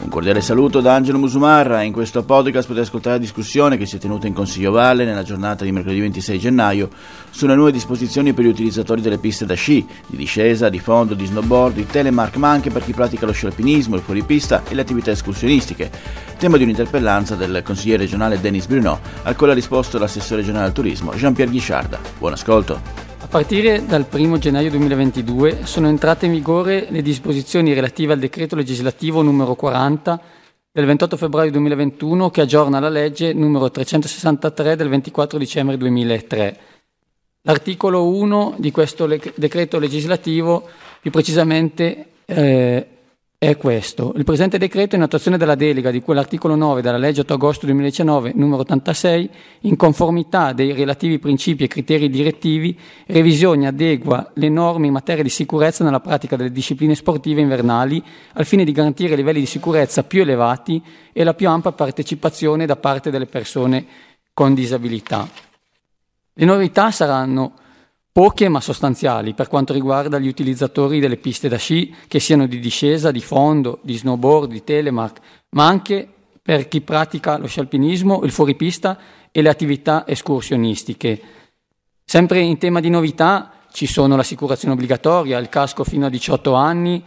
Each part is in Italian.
Un cordiale saluto da Angelo Musumarra. In questo podcast potete ascoltare la discussione che si è tenuta in Consiglio Valle nella giornata di mercoledì 26 gennaio sulle nuove disposizioni per gli utilizzatori delle piste da sci, di discesa, di fondo, di snowboard, di telemark, ma anche per chi pratica lo sci alpinismo, il fuoripista e le attività escursionistiche. Tema di un'interpellanza del consigliere regionale Denis Bruno, al quale ha risposto l'assessore regionale al turismo Jean-Pierre Ghisciarda. Buon ascolto. A partire dal 1 gennaio 2022 sono entrate in vigore le disposizioni relative al decreto legislativo numero 40 del 28 febbraio 2021 che aggiorna la legge numero 363 del 24 dicembre 2003. L'articolo 1 di questo decreto legislativo, più precisamente, eh, è questo. Il presente decreto, in attuazione della delega di cui l'articolo 9 della legge 8 agosto 2019 numero 86, in conformità dei relativi principi e criteri direttivi, revisioni adegua le norme in materia di sicurezza nella pratica delle discipline sportive invernali al fine di garantire livelli di sicurezza più elevati e la più ampia partecipazione da parte delle persone con disabilità. Le novità saranno poche ma sostanziali per quanto riguarda gli utilizzatori delle piste da sci, che siano di discesa, di fondo, di snowboard, di telemark, ma anche per chi pratica lo sci alpinismo, il fuoripista e le attività escursionistiche. Sempre in tema di novità ci sono l'assicurazione obbligatoria, il casco fino a 18 anni,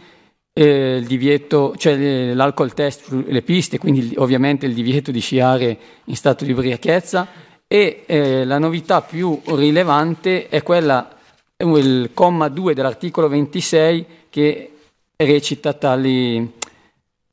eh, il divieto, cioè l'alcol test sulle piste, quindi ovviamente il divieto di sciare in stato di ubriachezza e eh, la novità più rilevante è quella, il comma 2 dell'articolo 26 che recita tali,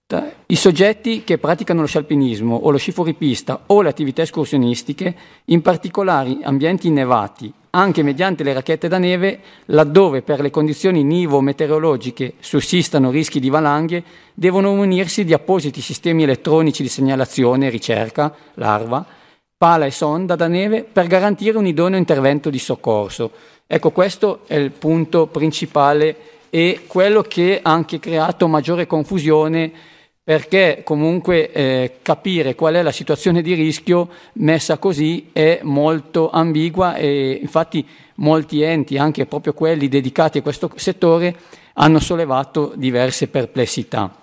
ta, i soggetti che praticano lo sci alpinismo o lo sci fuoripista o le attività escursionistiche, in particolari ambienti innevati, anche mediante le racchette da neve, laddove per le condizioni nivo-meteorologiche sussistano rischi di valanghe, devono munirsi di appositi sistemi elettronici di segnalazione e ricerca, larva, pala e sonda da neve per garantire un idoneo intervento di soccorso. Ecco, questo è il punto principale e quello che ha anche creato maggiore confusione perché comunque eh, capire qual è la situazione di rischio messa così è molto ambigua e infatti molti enti, anche proprio quelli dedicati a questo settore, hanno sollevato diverse perplessità.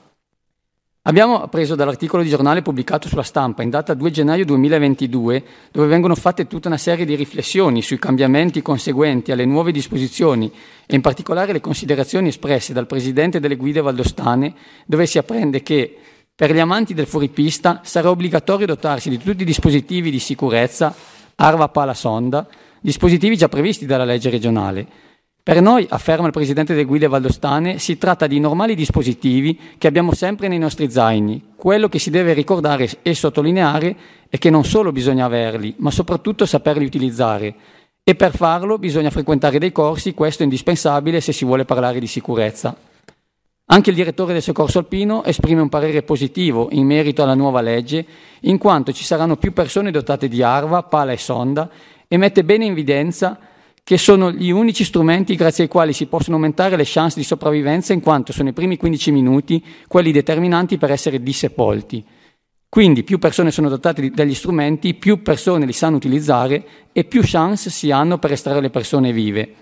Abbiamo preso dall'articolo di giornale pubblicato sulla stampa in data 2 gennaio 2022, dove vengono fatte tutta una serie di riflessioni sui cambiamenti conseguenti alle nuove disposizioni e in particolare le considerazioni espresse dal presidente delle guide valdostane, dove si apprende che per gli amanti del fuoripista sarà obbligatorio dotarsi di tutti i dispositivi di sicurezza, arva pala sonda, dispositivi già previsti dalla legge regionale per noi, afferma il presidente delle guide valdostane, si tratta di normali dispositivi che abbiamo sempre nei nostri zaini. Quello che si deve ricordare e sottolineare è che non solo bisogna averli, ma soprattutto saperli utilizzare. E per farlo bisogna frequentare dei corsi, questo è indispensabile se si vuole parlare di sicurezza. Anche il direttore del soccorso alpino esprime un parere positivo in merito alla nuova legge, in quanto ci saranno più persone dotate di arva, pala e sonda, e mette bene in evidenza che sono gli unici strumenti grazie ai quali si possono aumentare le chance di sopravvivenza in quanto sono i primi 15 minuti quelli determinanti per essere dissepolti. Quindi più persone sono dotate degli strumenti, più persone li sanno utilizzare e più chance si hanno per estrarre le persone vive.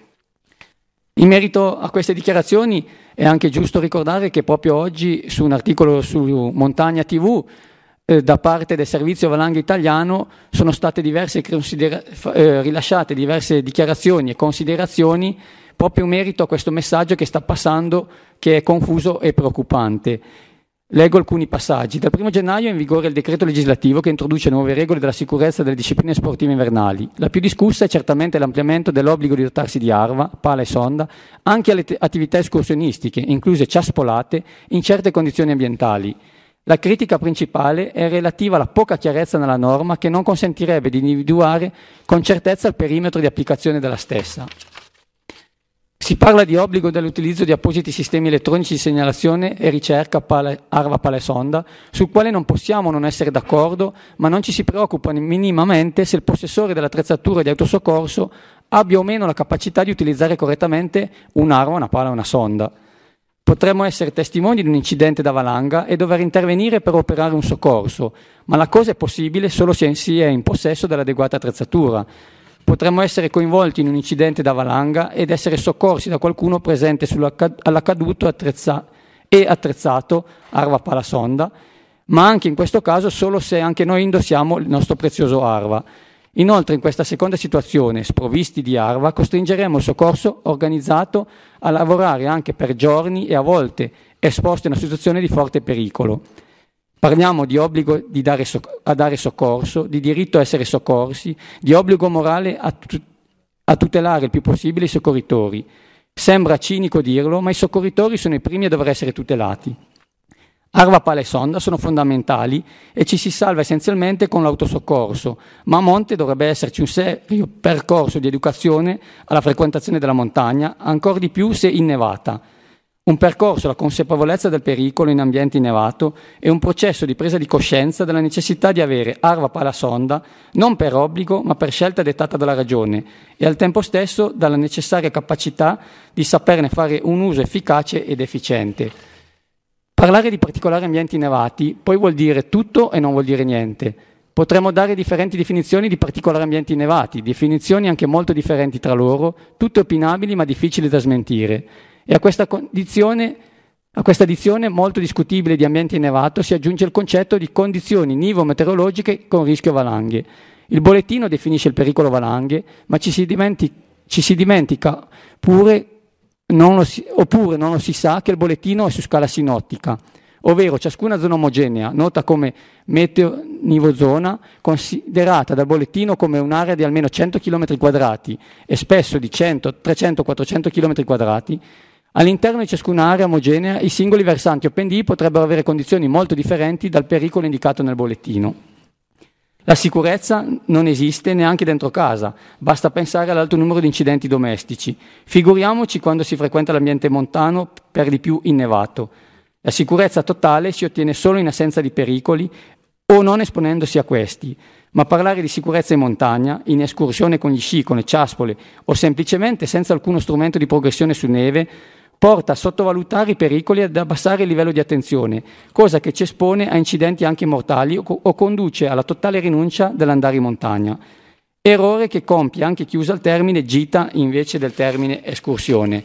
In merito a queste dichiarazioni è anche giusto ricordare che proprio oggi su un articolo su Montagna TV eh, da parte del servizio valanghe italiano sono state diverse considera- eh, rilasciate diverse dichiarazioni e considerazioni proprio in merito a questo messaggio che sta passando, che è confuso e preoccupante. Leggo alcuni passaggi. Dal 1 gennaio è in vigore il decreto legislativo che introduce nuove regole della sicurezza delle discipline sportive invernali. La più discussa è certamente l'ampliamento dell'obbligo di dotarsi di arva, pala e sonda, anche alle t- attività escursionistiche, incluse ciaspolate, in certe condizioni ambientali. La critica principale è relativa alla poca chiarezza nella norma che non consentirebbe di individuare con certezza il perimetro di applicazione della stessa. Si parla di obbligo dell'utilizzo di appositi sistemi elettronici di segnalazione e ricerca pale, Arva Pale Sonda, sul quale non possiamo non essere d'accordo, ma non ci si preoccupa minimamente se il possessore dell'attrezzatura di autosoccorso abbia o meno la capacità di utilizzare correttamente un'arma, una pala o una sonda. Potremmo essere testimoni di un incidente da valanga e dover intervenire per operare un soccorso, ma la cosa è possibile solo se si è in possesso dell'adeguata attrezzatura. Potremmo essere coinvolti in un incidente da valanga ed essere soccorsi da qualcuno presente all'accaduto attrezza- e attrezzato, Arva Palasonda, ma anche in questo caso solo se anche noi indossiamo il nostro prezioso Arva. Inoltre in questa seconda situazione, sprovvisti di Arva, costringeremo il soccorso organizzato a lavorare anche per giorni e a volte esposto in una situazione di forte pericolo. Parliamo di obbligo di dare so- a dare soccorso, di diritto a essere soccorsi, di obbligo morale a, tu- a tutelare il più possibile i soccorritori. Sembra cinico dirlo, ma i soccorritori sono i primi a dover essere tutelati. Arva, pala e sonda sono fondamentali e ci si salva essenzialmente con l'autosoccorso, ma a monte dovrebbe esserci un serio percorso di educazione alla frequentazione della montagna, ancora di più se innevata. Un percorso alla consapevolezza del pericolo in ambiente innevato e un processo di presa di coscienza della necessità di avere arva pala sonda non per obbligo ma per scelta dettata dalla ragione e al tempo stesso dalla necessaria capacità di saperne fare un uso efficace ed efficiente. Parlare di particolari ambienti innevati poi vuol dire tutto e non vuol dire niente. Potremmo dare differenti definizioni di particolari ambienti innevati, definizioni anche molto differenti tra loro, tutte opinabili ma difficili da smentire. E a questa, a questa addizione molto discutibile di ambiente innevato si aggiunge il concetto di condizioni nivo-meteorologiche con rischio valanghe. Il bollettino definisce il pericolo valanghe, ma ci si, ci si dimentica pure non si, oppure non lo si sa che il bollettino è su scala sinottica, ovvero ciascuna zona omogenea, nota come meteo nivozona, considerata dal bollettino come un'area di almeno 100 km quadrati e spesso di 100, 300, 400 km quadrati, All'interno di ciascuna area omogenea i singoli versanti OpenD potrebbero avere condizioni molto differenti dal pericolo indicato nel bollettino. La sicurezza non esiste neanche dentro casa, basta pensare all'alto numero di incidenti domestici. Figuriamoci quando si frequenta l'ambiente montano, per di più innevato. La sicurezza totale si ottiene solo in assenza di pericoli o non esponendosi a questi, ma parlare di sicurezza in montagna, in escursione con gli sci, con le ciaspole o semplicemente senza alcuno strumento di progressione su neve porta a sottovalutare i pericoli e ad abbassare il livello di attenzione, cosa che ci espone a incidenti anche mortali o, conduce alla totale rinuncia dell'andare in montagna. Errore che compie anche chi usa il termine gita invece del termine escursione.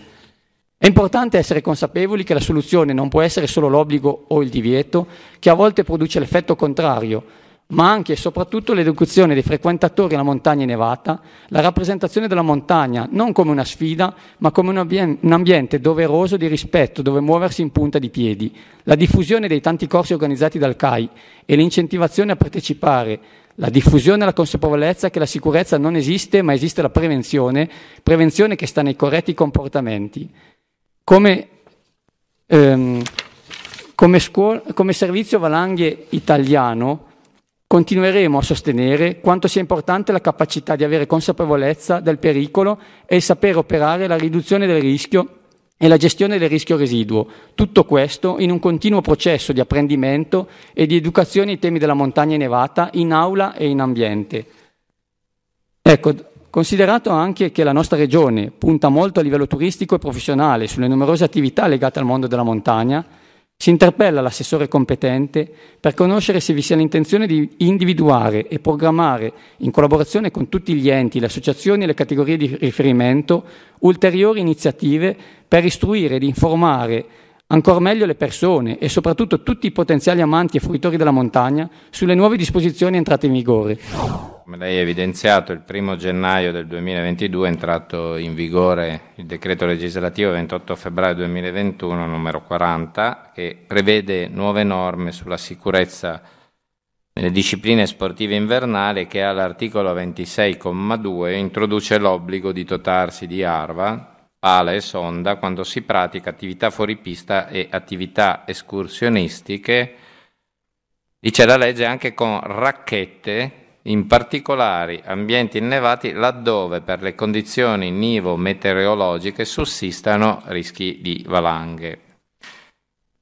È importante essere consapevoli che la soluzione non può essere solo l'obbligo o il divieto, che a volte produce l'effetto contrario, ma anche e soprattutto l'educazione dei frequentatori alla montagna nevata, la rappresentazione della montagna non come una sfida, ma come un, ambiente doveroso di rispetto dove muoversi in punta di piedi, la diffusione dei tanti corsi organizzati dal CAI e l'incentivazione a partecipare, la diffusione e la consapevolezza che la sicurezza non esiste, ma esiste la prevenzione, prevenzione che sta nei corretti comportamenti. Come, ehm, come, scuola, come servizio valanghe italiano, Continueremo a sostenere quanto sia importante la capacità di avere consapevolezza del pericolo e il sapere operare la riduzione del rischio e la gestione del rischio residuo. Tutto questo in un continuo processo di apprendimento e di educazione ai temi della montagna nevata in aula e in ambiente. Ecco, considerato anche che la nostra regione punta molto a livello turistico e professionale sulle numerose attività legate al mondo della montagna, si interpella l'assessore competente per conoscere se vi sia l'intenzione di individuare e programmare, in collaborazione con tutti gli enti, le associazioni e le categorie di riferimento, ulteriori iniziative per istruire ed informare ancora meglio le persone e soprattutto tutti i potenziali amanti e fruitori della montagna sulle nuove disposizioni entrate in vigore. Come lei ha evidenziato, il primo gennaio del 2022 è entrato in vigore il decreto legislativo 28 febbraio 2021 numero 40 che prevede nuove norme sulla sicurezza nelle discipline sportive invernali che all'articolo 26,2 introduce l'obbligo di dotarsi di arva, pala e sonda quando si pratica attività fuoripista e attività escursionistiche, dice la legge anche con racchette in particolari ambienti innevati laddove per le condizioni nivo-meteorologiche sussistano rischi di valanghe.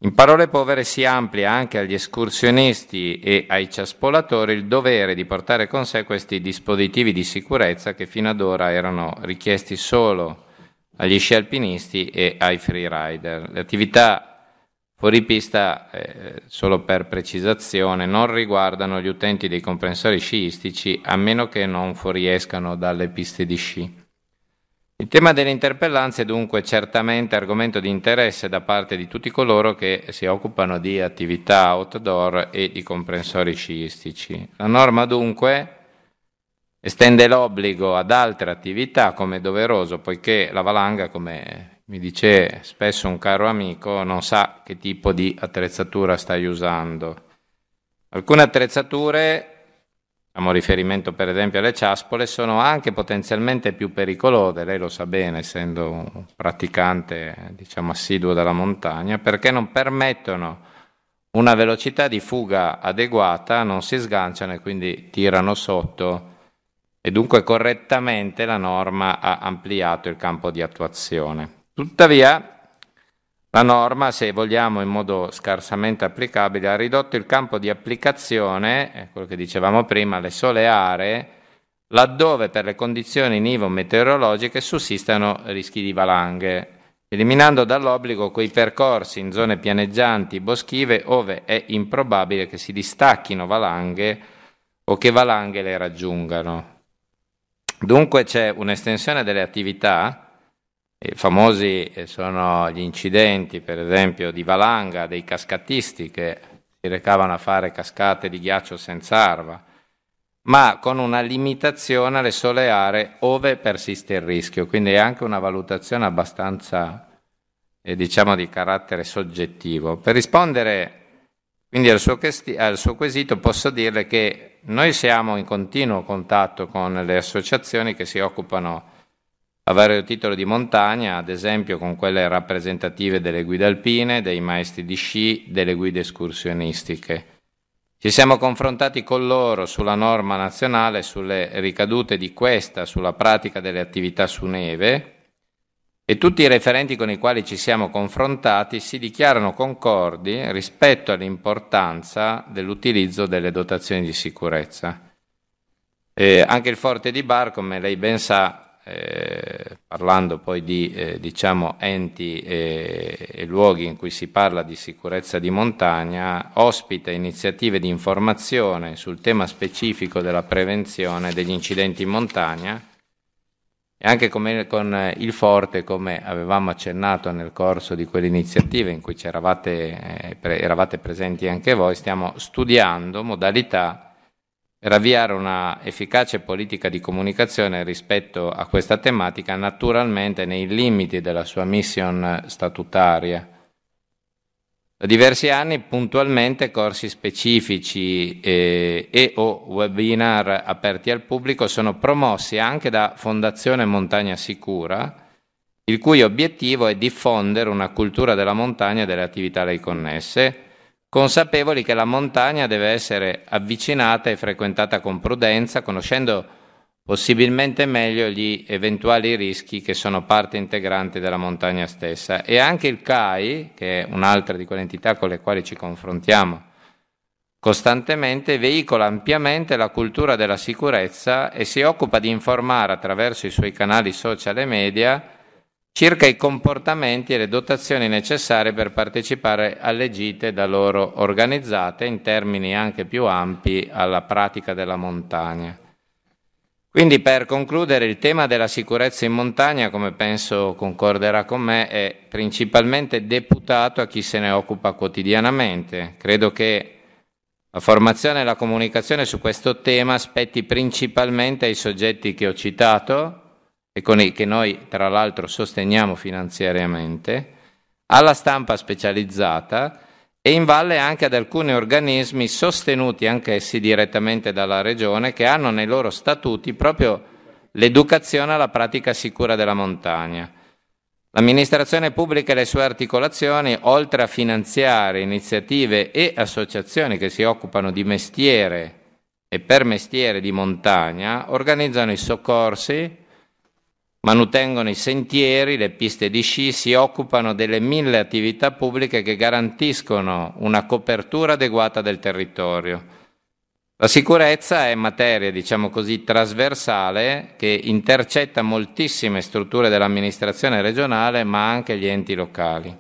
In parole povere si amplia anche agli escursionisti e ai ciaspolatori il dovere di portare con sé questi dispositivi di sicurezza che fino ad ora erano richiesti solo agli sci alpinisti e ai freerider. Le attività fuori pista, eh, solo per precisazione, non riguardano gli utenti dei comprensori sciistici a meno che non fuoriescano dalle piste di sci. Il tema delle interpellanze è dunque certamente argomento di interesse da parte di tutti coloro che si occupano di attività outdoor e di comprensori sciistici. La norma dunque estende l'obbligo ad altre attività come doveroso, poiché la valanga, come mi dice spesso un caro amico, non sa che tipo di attrezzatura stai usando. Alcune attrezzature Facciamo riferimento per esempio alle ciaspole, sono anche potenzialmente più pericolose, lei lo sa bene essendo un praticante diciamo, assiduo della montagna, perché non permettono una velocità di fuga adeguata, non si sganciano e quindi tirano sotto e dunque correttamente la norma ha ampliato il campo di attuazione. Tuttavia la norma, se vogliamo in modo scarsamente applicabile, ha ridotto il campo di applicazione, eh, quello che dicevamo prima, alle sole aree, laddove per le condizioni nivo-meteorologiche sussistano rischi di valanghe, eliminando dall'obbligo quei percorsi in zone pianeggianti, boschive, ove è improbabile che si distacchino valanghe o che valanghe le raggiungano. Dunque c'è un'estensione delle attività e famosi eh, sono gli incidenti, per esempio, di valanga, dei cascatisti che si recavano a fare cascate di ghiaccio senza arva, ma con una limitazione alle sole aree ove persiste il rischio, quindi è anche una valutazione abbastanza, eh, diciamo, di carattere soggettivo. Per rispondere quindi al suo, questi- al suo quesito posso dirle che noi siamo in continuo contatto con le associazioni che si occupano a vario titolo di montagna, ad esempio con quelle rappresentative delle guide alpine, dei maestri di sci, delle guide escursionistiche. Ci siamo confrontati con loro sulla norma nazionale, sulle ricadute di questa sulla pratica delle attività su neve e tutti i referenti con i quali ci siamo confrontati si dichiarano concordi rispetto all'importanza dell'utilizzo delle dotazioni di sicurezza. Eh, anche il Forte di Bar, come lei ben sa, eh, parlando poi di eh, diciamo, enti e, e, luoghi in cui si parla di sicurezza di montagna, ospita iniziative di informazione sul tema specifico della prevenzione degli incidenti in montagna. E anche come, con il Forte, come avevamo accennato nel corso di quell'iniziativa in cui eh, pre, eravate presenti anche voi, stiamo studiando modalità per avviare una efficace politica di comunicazione rispetto a questa tematica, naturalmente nei limiti della sua mission statutaria. Da diversi anni puntualmente corsi specifici eh, e o webinar aperti al pubblico sono promossi anche da Fondazione Montagna Sicura, il cui obiettivo è diffondere una cultura della montagna e delle attività lei connesse, consapevoli che la montagna deve essere avvicinata e frequentata con prudenza, conoscendo possibilmente meglio gli eventuali rischi che sono parte integrante della montagna stessa. E anche il CAI, che è un'altra di quelle entità con le quali ci confrontiamo costantemente, veicola ampiamente la cultura della sicurezza e si occupa di informare attraverso i suoi canali social e media circa i comportamenti e le dotazioni necessarie per partecipare alle gite da loro organizzate in termini anche più ampi alla pratica della montagna. Quindi per concludere il tema della sicurezza in montagna, come penso concorderà con me, è principalmente deputato a chi se ne occupa quotidianamente. Credo che la formazione e la comunicazione su questo tema spetti principalmente ai soggetti che ho citato, e con i che noi tra l'altro sosteniamo finanziariamente, alla stampa specializzata e in valle anche ad alcuni organismi sostenuti anch'essi direttamente dalla Regione che hanno nei loro statuti proprio l'educazione alla pratica sicura della montagna. L'amministrazione pubblica e le sue articolazioni, oltre a finanziare iniziative e associazioni che si occupano di mestiere e per mestiere di montagna, organizzano i soccorsi, manutengono i sentieri, le piste di sci, si occupano delle mille attività pubbliche che garantiscono una copertura adeguata del territorio. La sicurezza è materia, diciamo così, trasversale che intercetta moltissime strutture dell'amministrazione regionale, ma anche gli enti locali.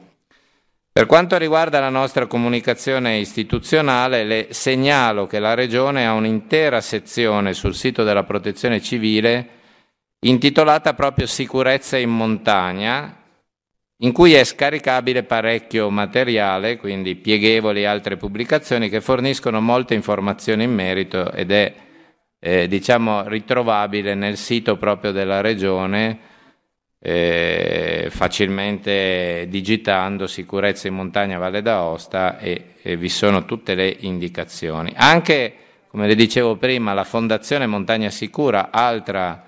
Per quanto riguarda la nostra comunicazione istituzionale, le segnalo che la Regione ha un'intera sezione sul sito della Protezione Civile intitolata proprio Sicurezza in montagna, in cui è scaricabile parecchio materiale, quindi pieghevoli e altre pubblicazioni che forniscono molte informazioni in merito ed è eh, diciamo ritrovabile nel sito proprio della Regione eh, facilmente digitando sicurezza in montagna Valle d'Aosta e, e vi sono tutte le indicazioni. Anche, come le dicevo prima, la Fondazione Montagna Sicura, altra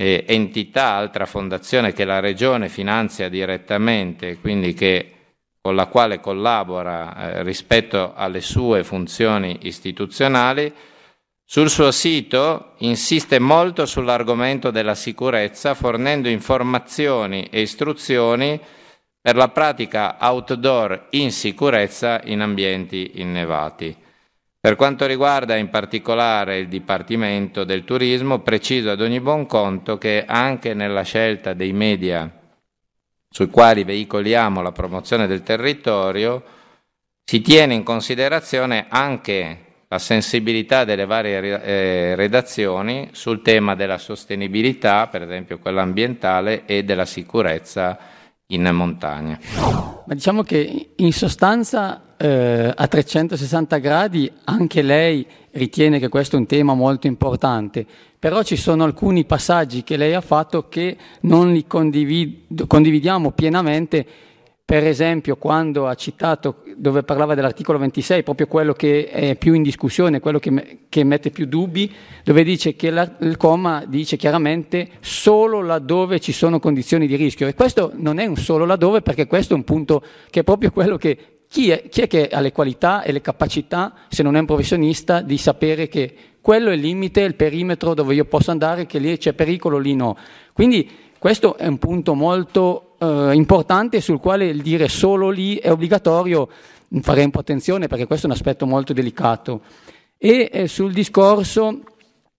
eh, entità, altra fondazione che la Regione finanzia direttamente, quindi che, con la quale collabora eh, rispetto alle sue funzioni istituzionali, sul suo sito insiste molto sull'argomento della sicurezza, fornendo informazioni e istruzioni per la pratica outdoor in sicurezza in ambienti innevati. Per quanto riguarda in particolare il Dipartimento del Turismo, preciso ad ogni buon conto che anche nella scelta dei media sui quali veicoliamo la promozione del territorio si tiene in considerazione anche la sensibilità delle varie eh, redazioni sul tema della sostenibilità, per esempio quella ambientale, e della sicurezza in montagna. Ma diciamo che in sostanza eh, a 360 gradi anche lei ritiene che questo è un tema molto importante, però ci sono alcuni passaggi che lei ha fatto che non li condivid- condividiamo pienamente per esempio, quando ha citato, dove parlava dell'articolo 26, proprio quello che è più in discussione, quello che, che mette più dubbi, dove dice che la, il comma dice chiaramente solo laddove ci sono condizioni di rischio. E questo non è un solo laddove, perché questo è un punto che è proprio quello che chi è, chi è, che ha le qualità e le capacità, se non è un professionista, di sapere che quello è il limite, il perimetro dove io posso andare, che lì c'è pericolo, lì no. Quindi questo è un punto molto eh, importante sul quale il dire solo lì è obbligatorio, po' attenzione perché questo è un aspetto molto delicato. E eh, sul discorso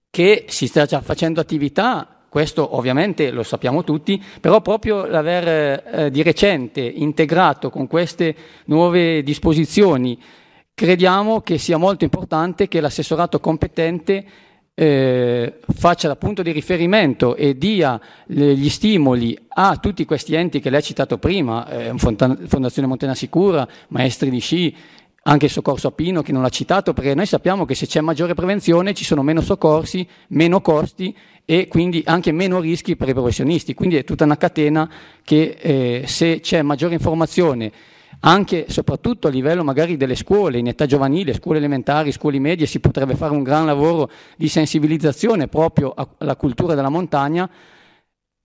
che si sta già facendo attività, questo ovviamente lo sappiamo tutti, però proprio l'aver eh, di recente integrato con queste nuove disposizioni, crediamo che sia molto importante che l'assessorato competente eh, faccia da punto di riferimento e dia gli stimoli a tutti questi enti che lei ha citato prima, eh, Fondazione Montena Sicura, Maestri di Sci, anche il soccorso a Pino che non l'ha citato, perché noi sappiamo che se c'è maggiore prevenzione ci sono meno soccorsi, meno costi e quindi anche meno rischi per i professionisti. Quindi è tutta una catena che eh, se c'è maggiore informazione anche e soprattutto a livello magari delle scuole, in età giovanile, scuole elementari, scuole medie, si potrebbe fare un gran lavoro di sensibilizzazione proprio alla cultura della montagna,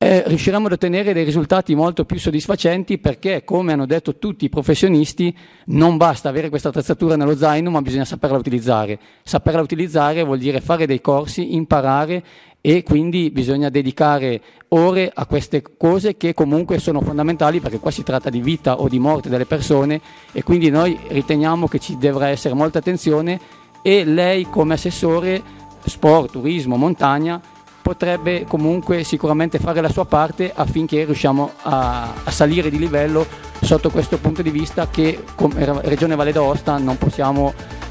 eh, riusciremo ad ottenere dei risultati molto più soddisfacenti perché, come hanno detto tutti i professionisti, non basta avere questa attrezzatura nello zaino, ma bisogna saperla utilizzare. Saperla utilizzare vuol dire fare dei corsi, imparare e quindi bisogna dedicare ore a queste cose che comunque sono fondamentali perché qua si tratta di vita o di morte delle persone e quindi noi riteniamo che ci dovrà essere molta attenzione e lei come assessore sport, turismo, montagna potrebbe comunque sicuramente fare la sua parte affinché riusciamo a, a salire di livello sotto questo punto di vista che come Regione Valle d'Aosta non possiamo